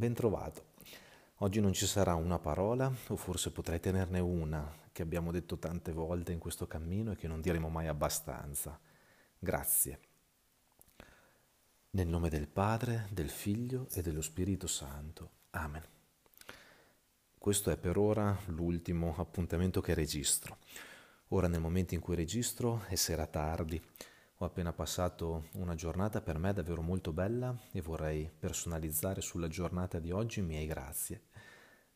Ben trovato. Oggi non ci sarà una parola, o forse potrei tenerne una, che abbiamo detto tante volte in questo cammino e che non diremo mai abbastanza. Grazie. Nel nome del Padre, del Figlio e dello Spirito Santo. Amen. Questo è per ora l'ultimo appuntamento che registro. Ora nel momento in cui registro è sera tardi. Ho appena passato una giornata per me davvero molto bella e vorrei personalizzare sulla giornata di oggi miei grazie.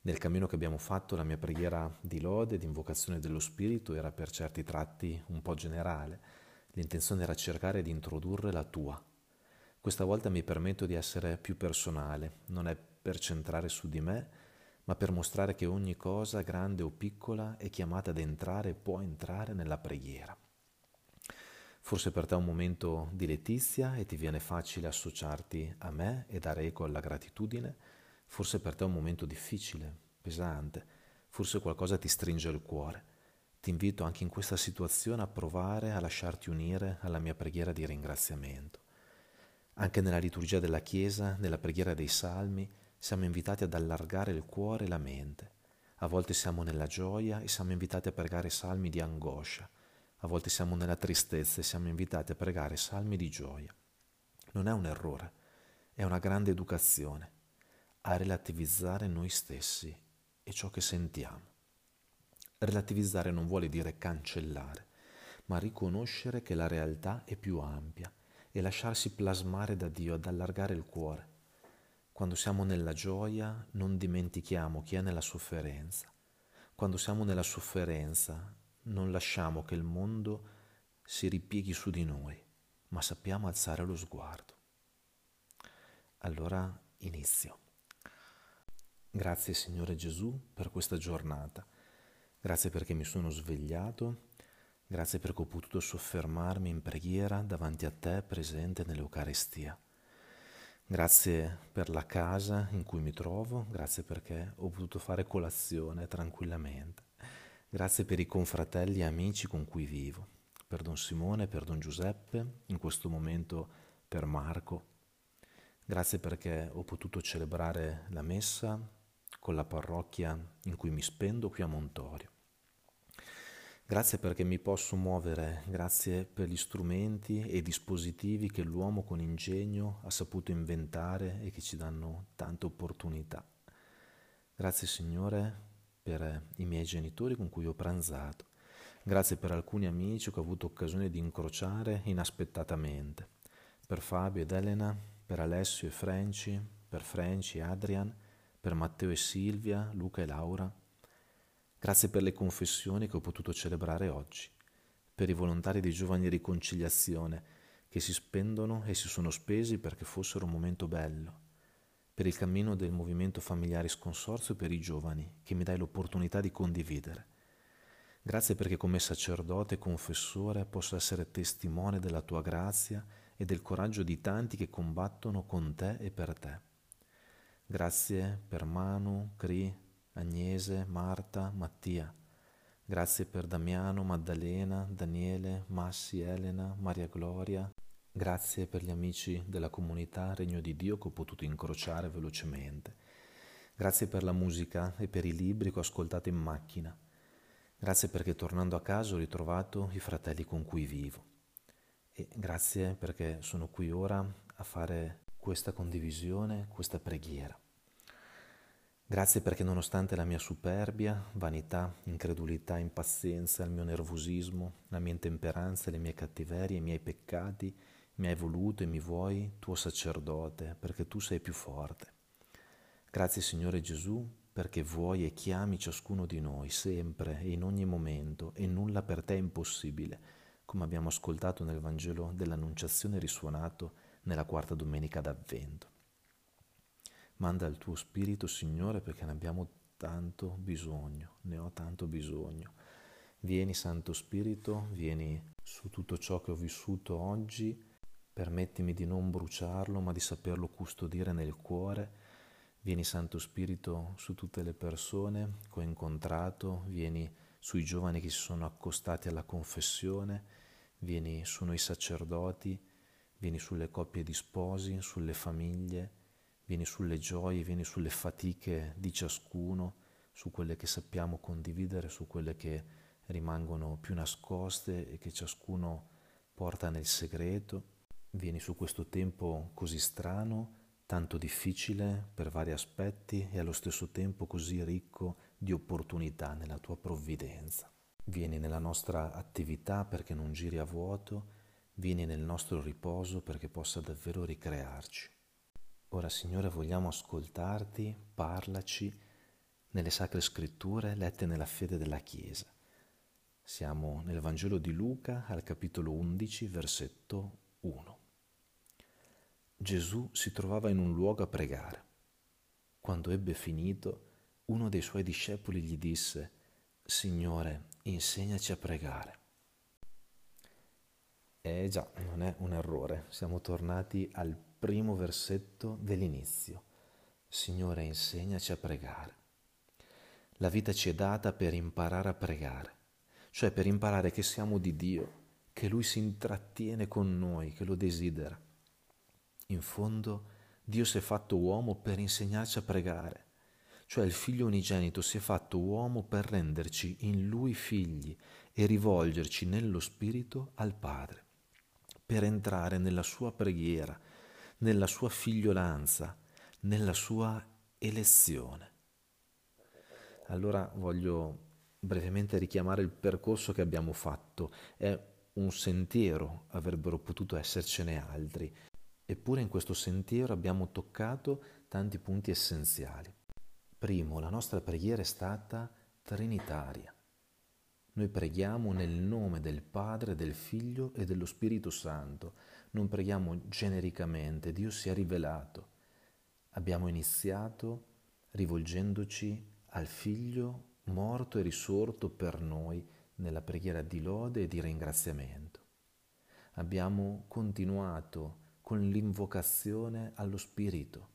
Nel cammino che abbiamo fatto la mia preghiera di lode, di invocazione dello Spirito era per certi tratti un po' generale. L'intenzione era cercare di introdurre la tua. Questa volta mi permetto di essere più personale, non è per centrare su di me, ma per mostrare che ogni cosa, grande o piccola, è chiamata ad entrare e può entrare nella preghiera. Forse per te è un momento di letizia e ti viene facile associarti a me e dare eco alla gratitudine, Forse per te è un momento difficile, pesante, forse qualcosa ti stringe il cuore. Ti invito anche in questa situazione a provare a lasciarti unire alla mia preghiera di ringraziamento. Anche nella liturgia della Chiesa, nella preghiera dei Salmi, siamo invitati ad allargare il cuore e la mente. A volte siamo nella gioia e siamo invitati a pregare salmi di angoscia. A volte siamo nella tristezza e siamo invitati a pregare salmi di gioia. Non è un errore, è una grande educazione a relativizzare noi stessi e ciò che sentiamo. Relativizzare non vuole dire cancellare, ma riconoscere che la realtà è più ampia e lasciarsi plasmare da Dio ad allargare il cuore. Quando siamo nella gioia non dimentichiamo chi è nella sofferenza. Quando siamo nella sofferenza non lasciamo che il mondo si ripieghi su di noi, ma sappiamo alzare lo sguardo. Allora inizio. Grazie Signore Gesù per questa giornata. Grazie perché mi sono svegliato. Grazie perché ho potuto soffermarmi in preghiera davanti a te presente nell'Eucarestia. Grazie per la casa in cui mi trovo, grazie perché ho potuto fare colazione tranquillamente. Grazie per i confratelli e amici con cui vivo, per Don Simone, per Don Giuseppe, in questo momento per Marco. Grazie perché ho potuto celebrare la messa con la parrocchia in cui mi spendo qui a Montorio. Grazie perché mi posso muovere, grazie per gli strumenti e i dispositivi che l'uomo con ingegno ha saputo inventare e che ci danno tante opportunità. Grazie Signore per i miei genitori con cui ho pranzato. Grazie per alcuni amici che ho avuto occasione di incrociare inaspettatamente. Per Fabio ed Elena, per Alessio e Franci, per Franci e Adrian, per Matteo e Silvia, Luca e Laura. Grazie per le confessioni che ho potuto celebrare oggi, per i volontari dei giovani riconciliazione che si spendono e si sono spesi perché fossero un momento bello, per il cammino del movimento familiare sconsorzio per i giovani che mi dai l'opportunità di condividere. Grazie perché come sacerdote e confessore posso essere testimone della tua grazia e del coraggio di tanti che combattono con te e per te. Grazie per Manu, Cri, Agnese, Marta, Mattia. Grazie per Damiano, Maddalena, Daniele, Massi, Elena, Maria Gloria. Grazie per gli amici della comunità Regno di Dio che ho potuto incrociare velocemente. Grazie per la musica e per i libri che ho ascoltato in macchina. Grazie perché tornando a casa ho ritrovato i fratelli con cui vivo. E grazie perché sono qui ora a fare questa condivisione, questa preghiera. Grazie perché nonostante la mia superbia, vanità, incredulità, impazienza, il mio nervosismo, la mia intemperanza, le mie cattiverie, i miei peccati, mi hai voluto e mi vuoi tuo sacerdote, perché tu sei più forte. Grazie Signore Gesù perché vuoi e chiami ciascuno di noi sempre e in ogni momento e nulla per te è impossibile, come abbiamo ascoltato nel Vangelo dell'Annunciazione risuonato nella quarta domenica d'Avvento. Manda il tuo Spirito, Signore, perché ne abbiamo tanto bisogno, ne ho tanto bisogno. Vieni, Santo Spirito, vieni su tutto ciò che ho vissuto oggi, permettimi di non bruciarlo, ma di saperlo custodire nel cuore. Vieni, Santo Spirito, su tutte le persone che ho incontrato, vieni sui giovani che si sono accostati alla confessione, vieni su noi sacerdoti, Vieni sulle coppie di sposi, sulle famiglie, vieni sulle gioie, vieni sulle fatiche di ciascuno, su quelle che sappiamo condividere, su quelle che rimangono più nascoste e che ciascuno porta nel segreto. Vieni su questo tempo così strano, tanto difficile per vari aspetti e allo stesso tempo così ricco di opportunità nella tua provvidenza. Vieni nella nostra attività perché non giri a vuoto, vieni nel nostro riposo perché possa davvero ricrearci. Ora Signore vogliamo ascoltarti, parlaci nelle sacre scritture lette nella fede della Chiesa. Siamo nel Vangelo di Luca al capitolo 11, versetto 1. Gesù si trovava in un luogo a pregare. Quando ebbe finito, uno dei suoi discepoli gli disse, Signore, insegnaci a pregare. Eh già, non è un errore, siamo tornati al primo versetto dell'inizio. Signore, insegnaci a pregare. La vita ci è data per imparare a pregare, cioè per imparare che siamo di Dio, che Lui si intrattiene con noi, che lo desidera. In fondo, Dio si è fatto uomo per insegnarci a pregare cioè il figlio unigenito si è fatto uomo per renderci in lui figli e rivolgerci nello Spirito al Padre, per entrare nella sua preghiera, nella sua figliolanza, nella sua elezione. Allora voglio brevemente richiamare il percorso che abbiamo fatto. È un sentiero, avrebbero potuto essercene altri, eppure in questo sentiero abbiamo toccato tanti punti essenziali. Primo, la nostra preghiera è stata trinitaria. Noi preghiamo nel nome del Padre, del Figlio e dello Spirito Santo. Non preghiamo genericamente, Dio si è rivelato. Abbiamo iniziato rivolgendoci al Figlio morto e risorto per noi nella preghiera di lode e di ringraziamento. Abbiamo continuato con l'invocazione allo Spirito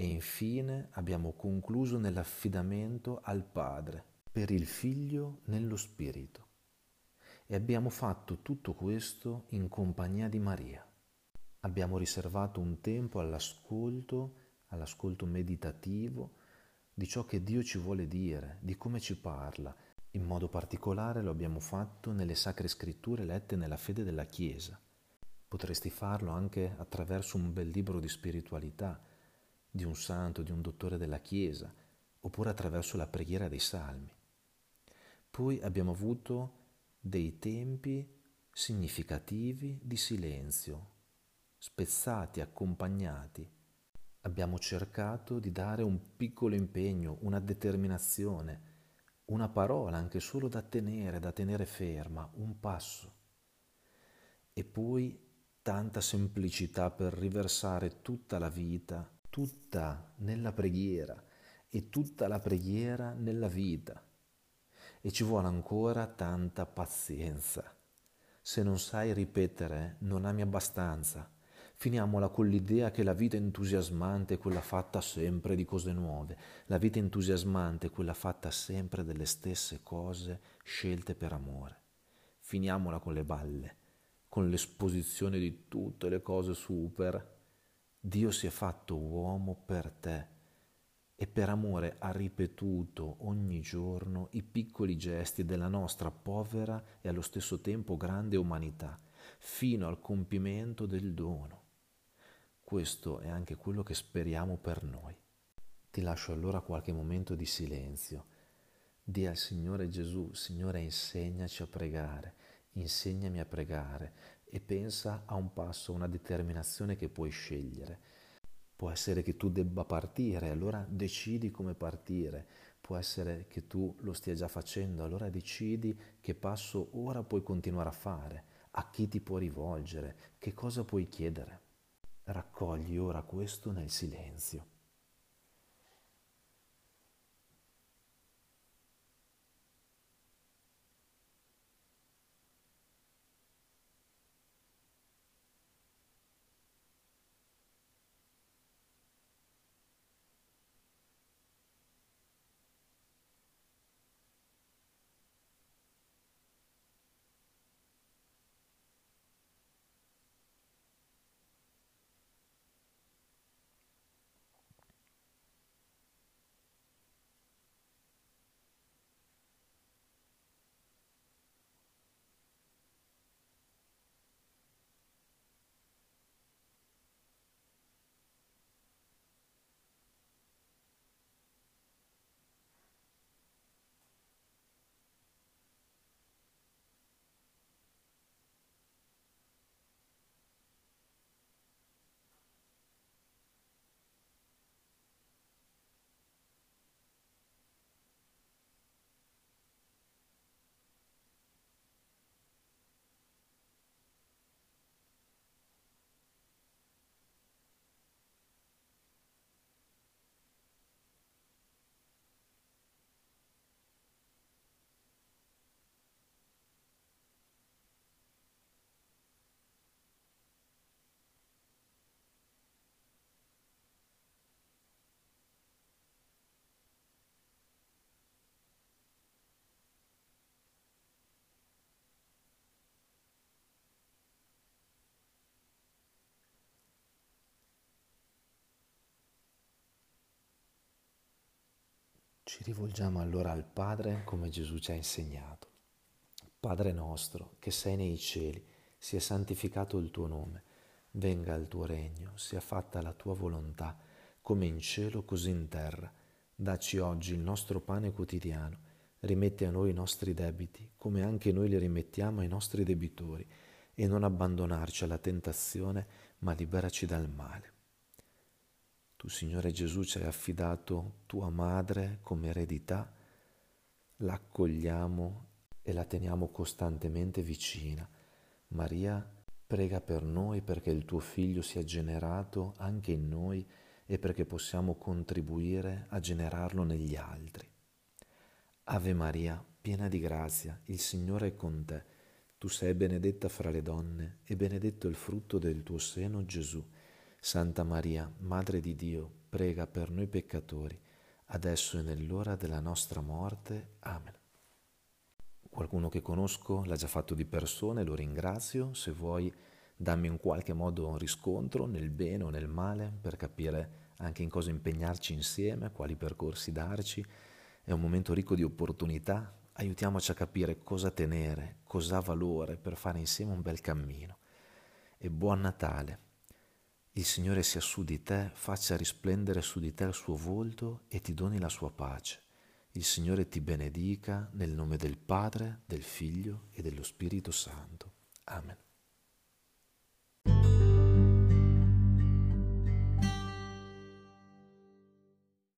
e infine abbiamo concluso nell'affidamento al Padre, per il Figlio nello Spirito. E abbiamo fatto tutto questo in compagnia di Maria. Abbiamo riservato un tempo all'ascolto, all'ascolto meditativo di ciò che Dio ci vuole dire, di come ci parla. In modo particolare lo abbiamo fatto nelle sacre scritture lette nella fede della Chiesa. Potresti farlo anche attraverso un bel libro di spiritualità di un santo, di un dottore della Chiesa, oppure attraverso la preghiera dei salmi. Poi abbiamo avuto dei tempi significativi di silenzio, spezzati, accompagnati. Abbiamo cercato di dare un piccolo impegno, una determinazione, una parola anche solo da tenere, da tenere ferma, un passo. E poi tanta semplicità per riversare tutta la vita tutta nella preghiera e tutta la preghiera nella vita. E ci vuole ancora tanta pazienza. Se non sai ripetere, non ami abbastanza. Finiamola con l'idea che la vita entusiasmante è quella fatta sempre di cose nuove. La vita entusiasmante è quella fatta sempre delle stesse cose scelte per amore. Finiamola con le balle, con l'esposizione di tutte le cose super Dio si è fatto uomo per te e per amore ha ripetuto ogni giorno i piccoli gesti della nostra povera e allo stesso tempo grande umanità, fino al compimento del dono. Questo è anche quello che speriamo per noi. Ti lascio allora qualche momento di silenzio. Dì al Signore Gesù, Signore insegnaci a pregare, insegnami a pregare, e pensa a un passo, a una determinazione che puoi scegliere. Può essere che tu debba partire, allora decidi come partire. Può essere che tu lo stia già facendo, allora decidi che passo ora puoi continuare a fare, a chi ti puoi rivolgere, che cosa puoi chiedere. Raccogli ora questo nel silenzio. Ci rivolgiamo allora al Padre come Gesù ci ha insegnato. Padre nostro, che sei nei cieli, sia santificato il tuo nome, venga il tuo regno, sia fatta la tua volontà, come in cielo così in terra. Dacci oggi il nostro pane quotidiano, rimetti a noi i nostri debiti, come anche noi li rimettiamo ai nostri debitori, e non abbandonarci alla tentazione, ma liberaci dal male. Tu, Signore Gesù, ci hai affidato tua madre come eredità, l'accogliamo e la teniamo costantemente vicina. Maria, prega per noi perché il tuo figlio sia generato anche in noi e perché possiamo contribuire a generarlo negli altri. Ave Maria, piena di grazia, il Signore è con te. Tu sei benedetta fra le donne e benedetto il frutto del tuo seno, Gesù. Santa Maria, Madre di Dio, prega per noi peccatori, adesso e nell'ora della nostra morte. Amen. Qualcuno che conosco l'ha già fatto di persona e lo ringrazio. Se vuoi dammi in qualche modo un riscontro nel bene o nel male per capire anche in cosa impegnarci insieme, quali percorsi darci. È un momento ricco di opportunità. Aiutiamoci a capire cosa tenere, cosa ha valore per fare insieme un bel cammino. E buon Natale! il Signore sia su di te, faccia risplendere su di te il suo volto e ti doni la sua pace. Il Signore ti benedica nel nome del Padre, del Figlio e dello Spirito Santo. Amen.